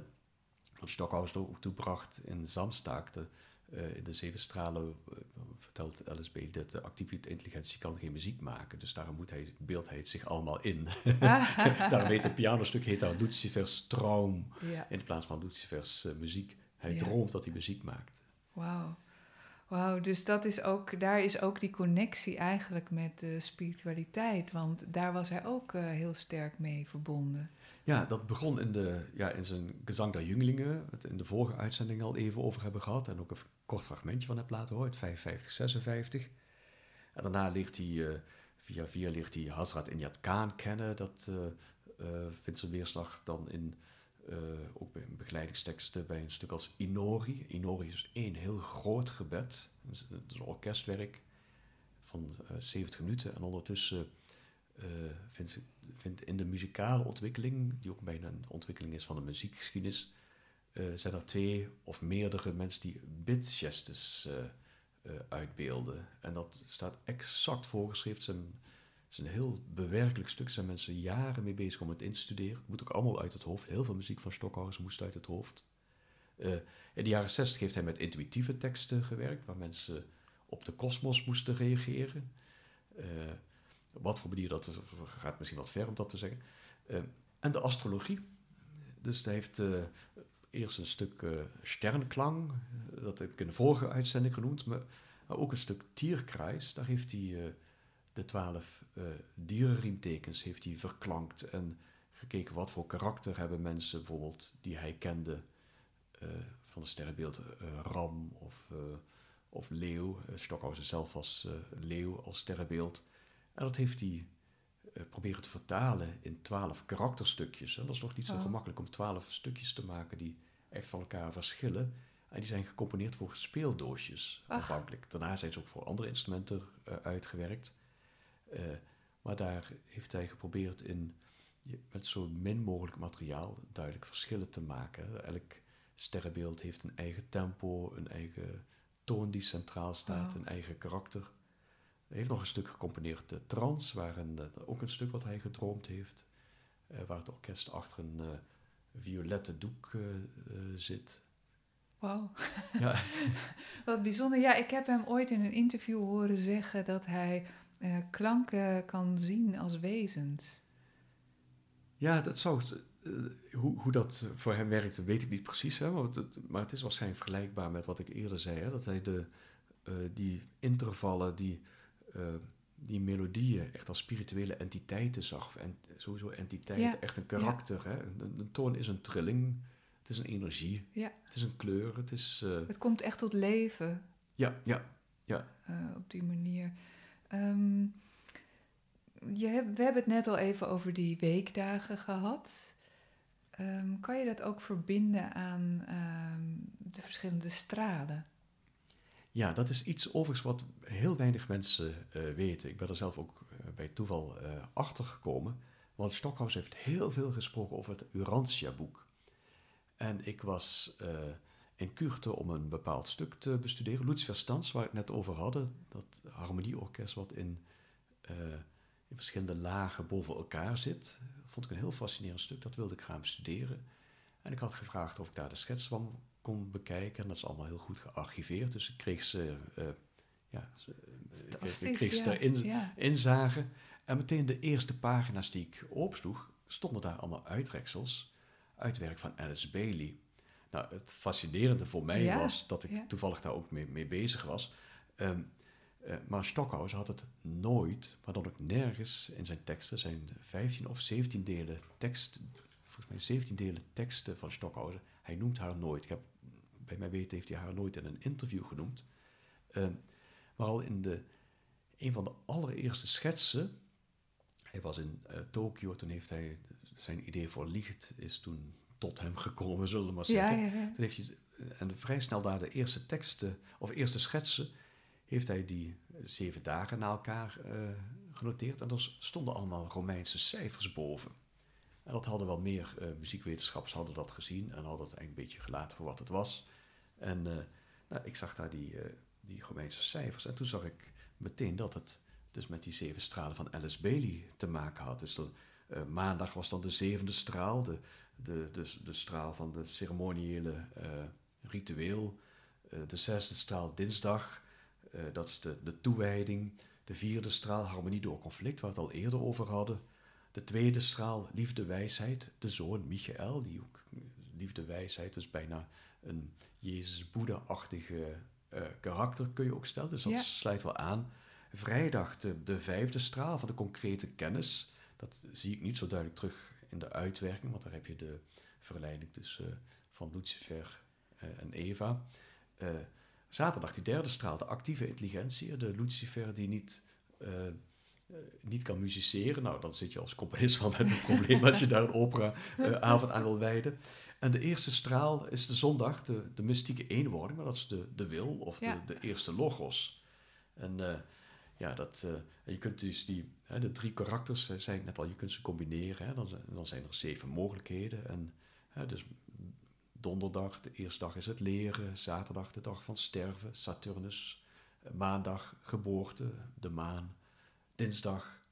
wat Stockhausen ook toebracht in Zamstaak, de, uh, in de zeven stralen, uh, vertelt LSB dat de actieve intelligentie kan geen muziek maken. Dus daarom moet hij, beeldt hij het zich allemaal in. daarom heet het pianostuk heet daar Lucifer's Traum ja. in plaats van Lucifer's muziek. Hij droomt dat hij muziek maakt. Wauw. Wauw, dus dat is ook, daar is ook die connectie eigenlijk met de spiritualiteit, want daar was hij ook uh, heel sterk mee verbonden. Ja, dat begon in, de, ja, in zijn Gezang der Jünglingen, het in de vorige uitzending al even over hebben gehad en ook een kort fragmentje van heb laten horen, het 55, 56. En daarna leert hij, uh, via via leert hij Hazrat Inyat Khan kennen, dat uh, vindt zijn weerslag dan in ook bij begeleidingsteksten bij een stuk als Inori. Inori is één heel groot gebed. Het is een orkestwerk van uh, eh, 70 minuten. En ondertussen uh, vindt, vindt, in de muzikale ontwikkeling, die ook bijna een ontwikkeling is van de muziekgeschiedenis, zijn er twee of meerdere mensen die bidgestes uitbeelden. En dat staat exact voorgeschreven. Zijn het is een heel bewerkelijk stuk. Er zijn mensen jaren mee bezig om het in te studeren. Het moet ook allemaal uit het hoofd. Heel veel muziek van Stockhausen moest uit het hoofd. Uh, in de jaren 60 heeft hij met intuïtieve teksten gewerkt, waar mensen op de kosmos moesten reageren. Uh, wat voor manier dat gaat misschien wat ver om dat te zeggen. Uh, en de astrologie. Dus hij heeft eerst een stuk sterrenklang, dat heb ik in de vorige uitzending genoemd, maar, maar ook een stuk tierkruis. Daar heeft hij de twaalf uh, dierenriemtekens heeft hij verklankt en gekeken wat voor karakter hebben mensen bijvoorbeeld die hij kende uh, van de sterrenbeeld uh, ram of, of leeuw. Stockhausen zelf was leeuw als sterrenbeeld. En dat heeft hij proberen te vertalen in twaalf karakterstukjes. En dat is nog niet zo oh. gemakkelijk om twaalf stukjes te maken die echt van elkaar verschillen. En die zijn gecomponeerd voor speeldoosjes aanvankelijk. Daarna zijn ze ook voor andere instrumenten uitgewerkt. Uh, maar daar heeft hij geprobeerd in, met zo min mogelijk materiaal duidelijk verschillen te maken. Elk sterrenbeeld heeft een eigen tempo, een eigen toon die centraal staat, een eigen karakter. Hij heeft nog een stuk gecomponeerd, de trans, waar een, uh, ook een stuk wat hij gedroomd heeft, uh, waar het orkest achter een violette doek zit. Wauw. Ja. Wat bijzonder. Ja, ik heb hem ooit in een interview horen zeggen dat hij uh, klanken kan zien als wezens. Ja, dat zou, uh, hoe, hoe dat voor hem werkt, weet ik niet precies. Hè, maar, het, maar het is waarschijnlijk vergelijkbaar met wat ik eerder zei. Hè, dat hij de, uh, die intervallen, die, die melodieën echt als spirituele entiteiten zag. En sowieso entiteiten, ja. echt een karakter. Ja. Hè. Een, een, toon is een trilling, het is een energie, ja. het is een kleur. Het, is, het komt echt tot leven. Ja, ja, ja. op die manier. Um, je we hebben het net al even over die weekdagen gehad. Um, kan je dat ook verbinden aan um, de verschillende stralen? Ja, dat is iets overigens wat heel weinig mensen uh, weten. Ik ben er zelf ook uh, bij toeval uh, achter gekomen. Want Stockhaus heeft heel veel gesproken over het Urantia-boek. En ik was in Kurte om een bepaald stuk te bestuderen. Lucifer Stans, waar ik het net over hadden, dat harmonieorkest wat in, uh, in verschillende lagen boven elkaar zit, vond ik een heel fascinerend stuk. Dat wilde ik gaan bestuderen. En ik had gevraagd of ik daar de schets van kon bekijken. En dat is allemaal heel goed gearchiveerd. Dus ik kreeg ze, uh, ja, ze, ik kreeg ze ja, erin ja. inzagen. En meteen de eerste pagina's die ik opsloeg, stonden daar allemaal uitreksels uit werk van Alice Bailey. Nou, het fascinerende voor mij was dat ik toevallig daar ook mee, mee bezig was. Um, uh, maar Stockhausen had het nooit, maar dan ook nergens in zijn teksten, zijn 15 of 17 delen tekst, volgens mij 17 delen teksten van Stockhausen. Hij noemt haar nooit. Ik heb, bij mij weten heeft hij haar nooit in een interview genoemd. Um, maar al in de, een van de allereerste schetsen, hij was in uh, Tokio, toen heeft hij zijn idee voor licht is toen tot hem gekomen, zullen we maar zeggen. ja, ja. Toen heeft hij, en vrij snel daar de eerste teksten, of eerste schetsen, heeft hij die zeven dagen na elkaar eh, genoteerd. En er stonden allemaal Romeinse cijfers boven. En dat hadden wel meer eh, muziekwetenschappers hadden dat gezien en hadden het eigenlijk een beetje gelaten voor wat het was. En eh, nou, ik zag daar die, die Romeinse cijfers en toen zag ik meteen dat het dus met die zeven stralen van Alice Bailey te maken had. Dus dan, eh, maandag was dan de zevende straal, de, de, de, de straal van de ceremoniële eh, ritueel. Eh, de zesde straal dinsdag, dat is de, de toewijding. De vierde straal harmonie door conflict, waar we het al eerder over hadden. De tweede straal liefde, wijsheid. De zoon Michael, die ook liefde, wijsheid is bijna een Jezus-Boeddha-achtige karakter, kun je ook stellen. Dus dat Ja. sluit wel aan. Vrijdag de, de vijfde straal van de concrete kennis. Dat zie ik niet zo duidelijk terug in de uitwerking, want daar heb je de verleiding tussen eh, van Lucifer eh, en Eva. Eh, zaterdag die derde straal, de actieve intelligentie. De Lucifer die niet, niet kan musiceren. Nou, dan zit je als componist wel met een probleem als je daar een operaavond aan wil wijden. En de eerste straal is de zondag, de, de mystieke eenwording, maar dat is de, de wil of Ja. de, de eerste logos. En ja, dat, eh, je kunt dus die, hè, de drie karakters, ik net al, je kunt ze combineren. Hè, dan, zijn- dan zijn er zeven mogelijkheden. En, hè, dus donderdag, de eerste dag is het leren. Zaterdag de dag van sterven, Saturnus. Maandag geboorte, de maan. Dinsdag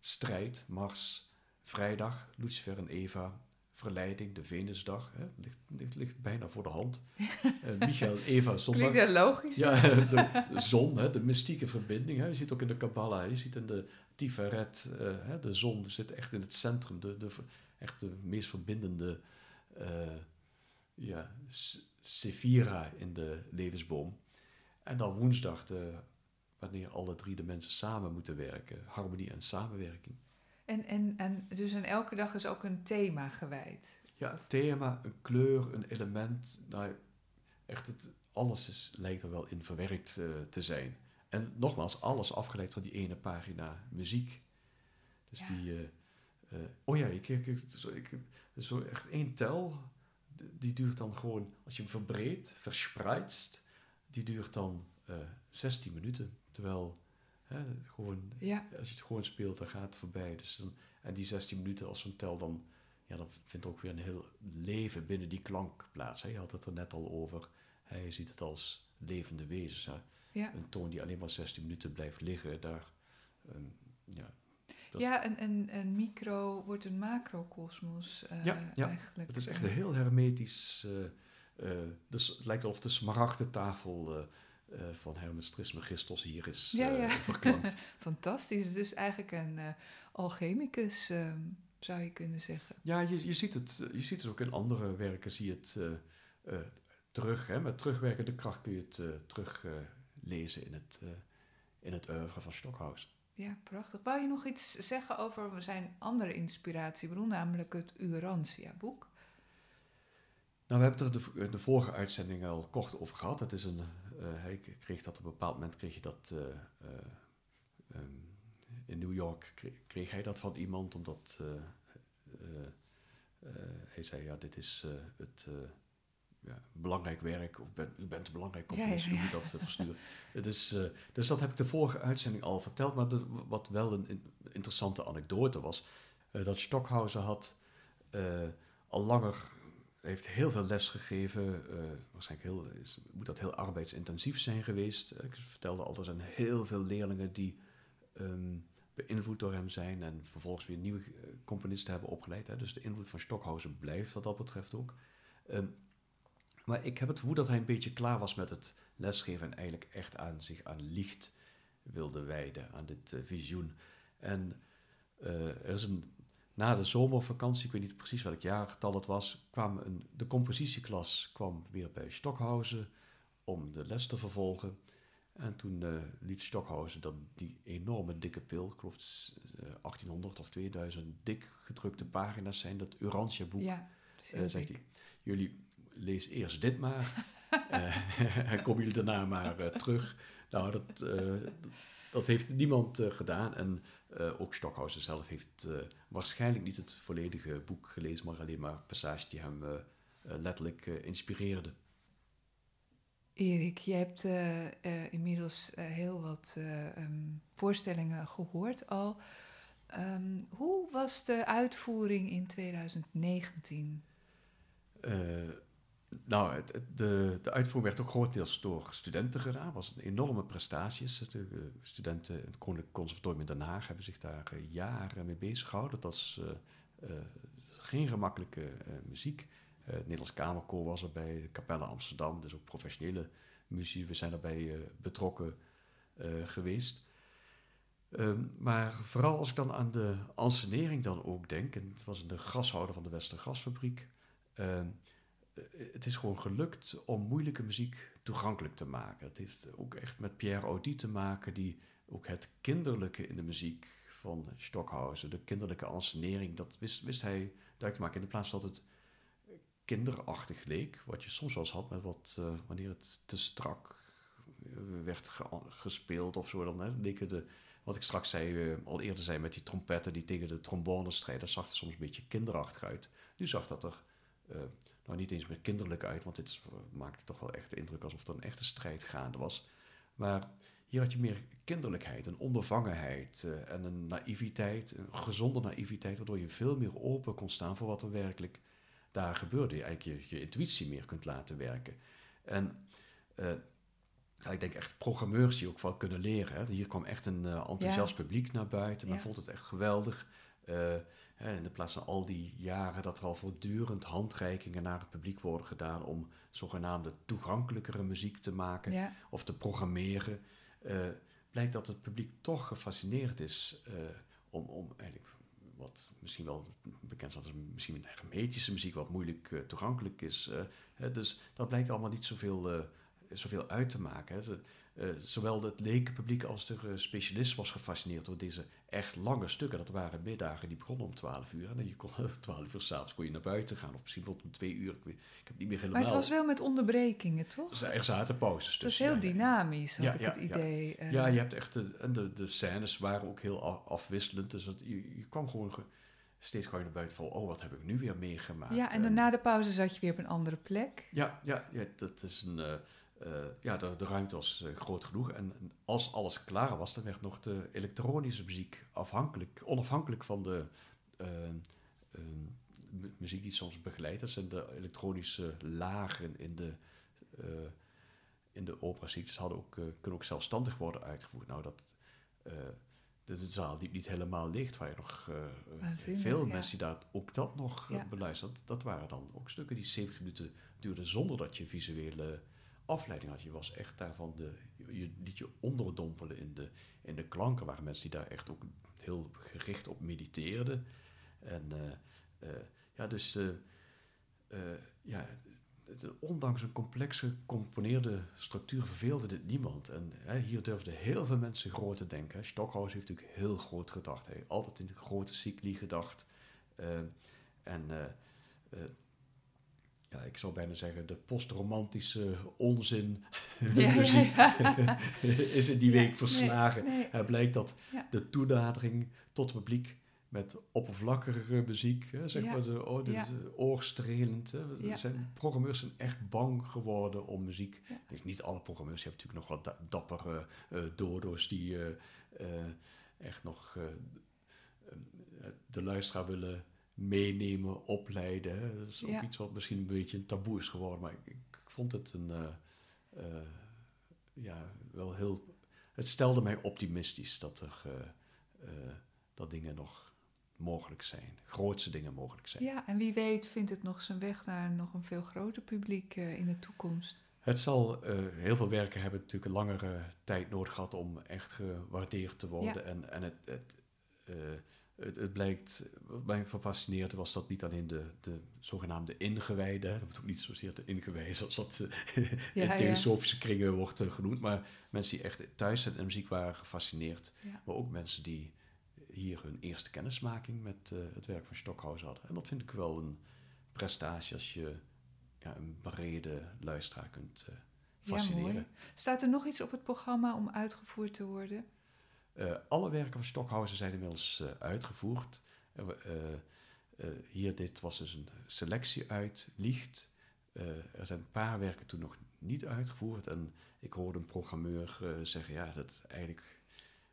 strijd, Mars. Vrijdag Lucifer en Eva. Verleiding, de Venusdag. Hè, ligt, ligt, ligt bijna voor de hand. Eh Michael, Eva, zondag. Klinkt heel logisch. Ja, de, de zon, hè, de mystieke verbinding. Hè. Je ziet ook in de Kabbalah, je ziet in de Tiferet, hè, de zon zit echt in het centrum, de, de, echt de meest verbindende eh ja, in de levensboom. En dan woensdag, de, wanneer alle drie de mensen samen moeten werken, harmonie en samenwerking. En, en, en dus en elke dag is ook een thema gewijd. Ja, een thema, een kleur, een element. Nou, echt, het, alles is, lijkt er wel in verwerkt eh, te zijn. En nogmaals, alles afgeleid van die ene pagina muziek. Dus Ja. die... eh, eh, oh ja, ik, ik, zo, ik, zo echt één tel, die duurt dan gewoon, als je hem verbreedt, verspreidst, die duurt dan eh 16 minuten. Terwijl, hè, gewoon Ja, als je het gewoon speelt, dan gaat het voorbij. Dus dan, en die 16 minuten als zo'n tel, dan, ja, dan vindt er ook weer een heel leven binnen die klank plaats. Hè. Je had het er net al over. Hij ziet het als levende wezens. Hè. ja. Een toon die alleen maar 16 minuten blijft liggen, daar, ehm, ja, Dat- ja een, een, een micro wordt een macrocosmos eh, Ja, ja. eigenlijk. het is echt een heel hermetisch. eh, eh, dus het lijkt wel of de smaragden tafel eh, van Hermes Trismegistos hier is Ja, eh, ja. verklankt. Fantastisch. Dus eigenlijk een eh, alchemicus, ehm, zou je kunnen zeggen. Ja, je, je, ziet het, je ziet het ook in andere werken, zie je het terug. Hè? Met terugwerkende kracht kun je het eh, terug eh, lezen in het, in het oeuvre van Stockhausen. Ja, prachtig. Wou je nog iets zeggen over zijn andere inspiratiebron, namelijk het Urantia-boek? Nou, we hebben het er de, de vorige uitzending al kort over gehad. Het is een, hij kreeg dat op een bepaald moment kreeg je dat eh, eh, ehm, in New York kreeg, kreeg hij dat van iemand omdat eh, eh, eh, hij zei ja dit is eh, het eh, ja, belangrijk werk of ben, u bent een belangrijk Ja, componist, ja, ja. moet dat eh, versturen. Het is, eh, dus dat heb ik de vorige uitzending al verteld, maar de- wat wel een in- interessante anekdote was, eh, dat Stockhausen had eh, al langer heeft heel veel les gegeven. eh, waarschijnlijk heel, is, moet dat heel arbeidsintensief zijn geweest. Eh, Ik vertelde al, er zijn heel veel leerlingen die ehm, beïnvloed door hem zijn en vervolgens weer nieuwe eh, componisten hebben opgeleid. Hè. Dus de invloed van Stockhausen blijft wat dat betreft ook. Ehm, maar ik heb het gevoel dat hij een beetje klaar was met het lesgeven en eigenlijk echt aan zich aan licht wilde wijden, aan dit eh, visioen. En er is een na de zomervakantie, ik weet niet precies welk jaartal het was, kwam een, de compositieklas kwam weer bij Stockhausen om de les te vervolgen. En toen eh, liet Stockhausen dan die enorme dikke pil, ik geloof het is, eh, 1800 of 2000 dik gedrukte pagina's zijn, dat Urantia-boek. Ja, Eh, zegt hij, jullie lees eerst dit maar. en kom jullie daarna maar terug. Nou, dat, dat, heeft niemand gedaan. En ook Stockhausen zelf heeft waarschijnlijk niet het volledige boek gelezen, maar alleen maar passages die hem letterlijk inspireerden. Erik, je hebt inmiddels heel wat ehm, voorstellingen gehoord al. Ehm, hoe was de uitvoering in 2019? Nou, de, de uitvoering werd ook grotendeels door studenten gedaan. Het was een enorme prestatie. Eh, studenten in het Koninklijk Conservatorium in Den Haag hebben zich daar eh, jaren mee bezig gehouden. Dat was uh, geen gemakkelijke muziek. het Nederlands Kamerkoor was erbij, de Capelle Amsterdam, dus ook professionele muziek. We zijn erbij betrokken geweest. Ehm, maar vooral als ik dan aan de ansenering dan ook denk, en het was in de grashouder van de Westergasfabriek... Eh, het is gewoon gelukt om moeilijke muziek toegankelijk te maken. Het heeft ook echt met Pierre Audi te maken, die ook het kinderlijke in de muziek van Stockhausen, de kinderlijke ansenering, dat wist, wist hij duidelijk te maken. In de plaats dat het kinderachtig leek, wat je soms wel eens had met wat, uh, wanneer het te strak eh, werd gespeeld of zo, dan hè, leken de, wat ik straks zei, al eerder zei met die trompetten die tegen de trombone strijden, dat zag er soms een beetje kinderachtig uit. Nu zag dat er nou niet eens meer kinderlijk uit, want dit maakte toch wel echt de indruk alsof er een echte strijd gaande was. Maar hier had je meer kinderlijkheid, een onbevangenheid uh, en een naïviteit, een gezonde naïviteit, waardoor je veel meer open kon staan voor wat er werkelijk daar gebeurde. Je eigenlijk je, je intuïtie meer kunt laten werken. En uh, ja, ik denk echt programmeurs die ook wel kunnen leren. Hè. Hier kwam echt een uh, enthousiast publiek naar buiten. Men vond het echt geweldig. Uh, in de plaats van al die jaren dat er al voortdurend handreikingen naar het publiek worden gedaan om zogenaamde toegankelijkere muziek te maken of te programmeren, uh, blijkt dat het publiek toch gefascineerd is uh, om, om eigenlijk wat misschien wel bekend staat als misschien een hermetische muziek, wat moeilijk uh, toegankelijk is. dus dat blijkt allemaal niet zoveel zoveel uit te maken. Hè. Uh, zowel het lekenpubliek als de uh, specialist was gefascineerd door deze echt lange stukken. Dat waren middagen die begonnen om 12 uur. En je kon 12 uur s'avonds kon je naar buiten gaan. Of misschien tot om twee uur. Ik, ik heb niet meer helemaal... Maar het was wel met onderbrekingen, toch? Er zaten pauzes. Het is heel dynamisch, had ik het idee. Ja. ja, je hebt echt... De, en de, de scènes waren ook heel afwisselend. Dus dat, je, je kwam gewoon... steeds kwam je naar buiten van, oh, wat heb ik nu weer meegemaakt? Ja, en, en na de pauze zat je weer op een andere plek. Ja, ja, ja dat is een... Uh, ja, de, de, ruimte was uh, groot genoeg. En, als alles klaar was, dan werd nog de elektronische muziek afhankelijk, onafhankelijk van de uh, muziek die soms begeleidt. Dat zijn de elektronische lagen in de, in de hadden ook, kunnen ook zelfstandig worden uitgevoerd. Nou, dat, de, de zaal liep niet helemaal licht, waar je nog veel mensen die daar ook dat nog ja. beluisteren. Dat, dat waren dan ook stukken die 70 minuten duurden zonder dat je visuele afleiding had. Je was echt daarvan de, je liet je onderdompelen in de, in de klanken. waren mensen die daar echt ook heel gericht op mediteerden. En uh, uh, ja, dus uh, ja, ondanks een complexe gecomponeerde structuur verveelde dit niemand. En hier durfden heel veel mensen groot te denken. Stockhouse heeft natuurlijk heel groot gedacht. Hij altijd in de grote cycli gedacht. en ja, ik zou bijna zeggen, de postromantische onzin ja, muziek ja, is in die week verslagen. Nee, Het blijkt dat de toenadering tot het publiek met oppervlakkige muziek, hè, zeg maar, de, oh, is oorstrelend. Hè. Zijn, programmeurs zijn echt bang geworden om muziek. Dus niet alle programmeurs, je hebt natuurlijk nog wat dappere uh, dodo's die uh, uh, echt nog de luisteraar willen meenemen, opleiden. Dat is ook iets wat misschien een beetje een taboe is geworden. Maar ik, ik vond het een, uh, uh, ja, wel heel... Het stelde mij optimistisch dat er uh, dat dingen nog mogelijk zijn. Grootste dingen mogelijk zijn. Ja, en wie weet vindt het nog zijn weg naar nog een veel groter publiek in de toekomst. Het zal heel veel werken hebben natuurlijk een langere tijd nodig gehad om echt gewaardeerd te worden. Ja. En, en het, het het, het, blijkt, wat mij fascineerde was dat niet alleen de, de zogenaamde ingewijden, dat moet ook niet zozeer de ingewijden zoals dat uh, ja, in theosofische kringen wordt uh, genoemd, maar mensen die echt thuis zijn en muziek waren gefascineerd, ja. maar ook mensen die hier hun eerste kennismaking met uh, het werk van Stockhausen hadden. En dat vind ik wel een prestatie als je ja, een brede luisteraar kunt fascineren. Staat er nog iets op het programma om uitgevoerd te worden? Alle werken van Stockhausen zijn inmiddels uitgevoerd. hier, dit was dus een selectie uit Licht. er zijn een paar werken toen nog niet uitgevoerd. En ik hoorde een programmeur zeggen, ja, dat eigenlijk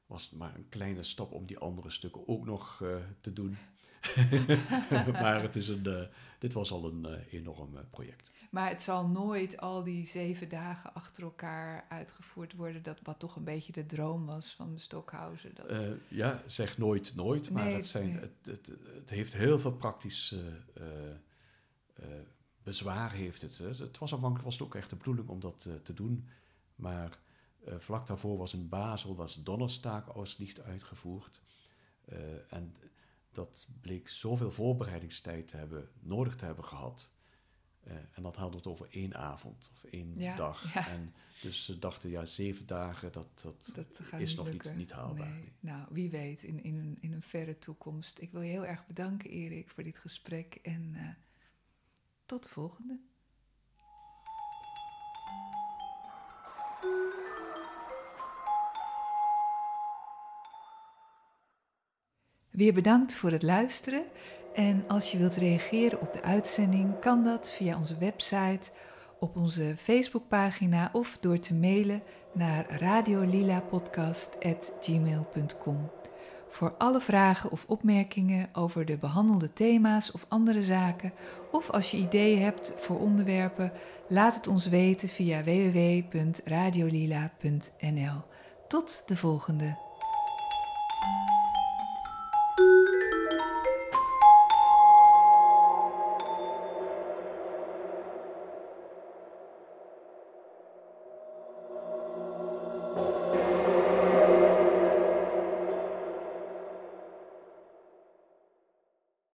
was maar een kleine stap om die andere stukken ook nog te doen. maar het is een, uh, dit was al een uh, enorm uh, project. Maar het zal nooit al die zeven dagen achter elkaar uitgevoerd worden, dat wat toch een beetje de droom was van de Stockhausen. Dat... ja, zeg nooit nooit, maar nee, het, zijn, nee. het, het, het, heeft heel veel praktische bezwaar heeft het. Het was aanvankelijk was het ook echt de bedoeling om dat te doen, maar vlak daarvoor was in Basel was Donnerstaak als licht uitgevoerd. en dat bleek zoveel voorbereidingstijd te hebben, nodig te hebben gehad. Uh, en dat hadden we het over één avond of één dag. Ja. En dus ze dachten, ja, zeven dagen, dat, dat, dat is nog niet, niet haalbaar. Nee. Nou, wie weet, in, in, een, in een verre toekomst. Ik wil je heel erg bedanken, Erik, voor dit gesprek. En uh, tot de volgende. Weer bedankt voor het luisteren. En als je wilt reageren op de uitzending, kan dat via onze website, op onze Facebookpagina of door te mailen naar radiolilapodcast.gmail.com. Voor alle vragen of opmerkingen over de behandelde thema's of andere zaken, of als je ideeën hebt voor onderwerpen, laat het ons weten via www.radiolila.nl. Tot de volgende!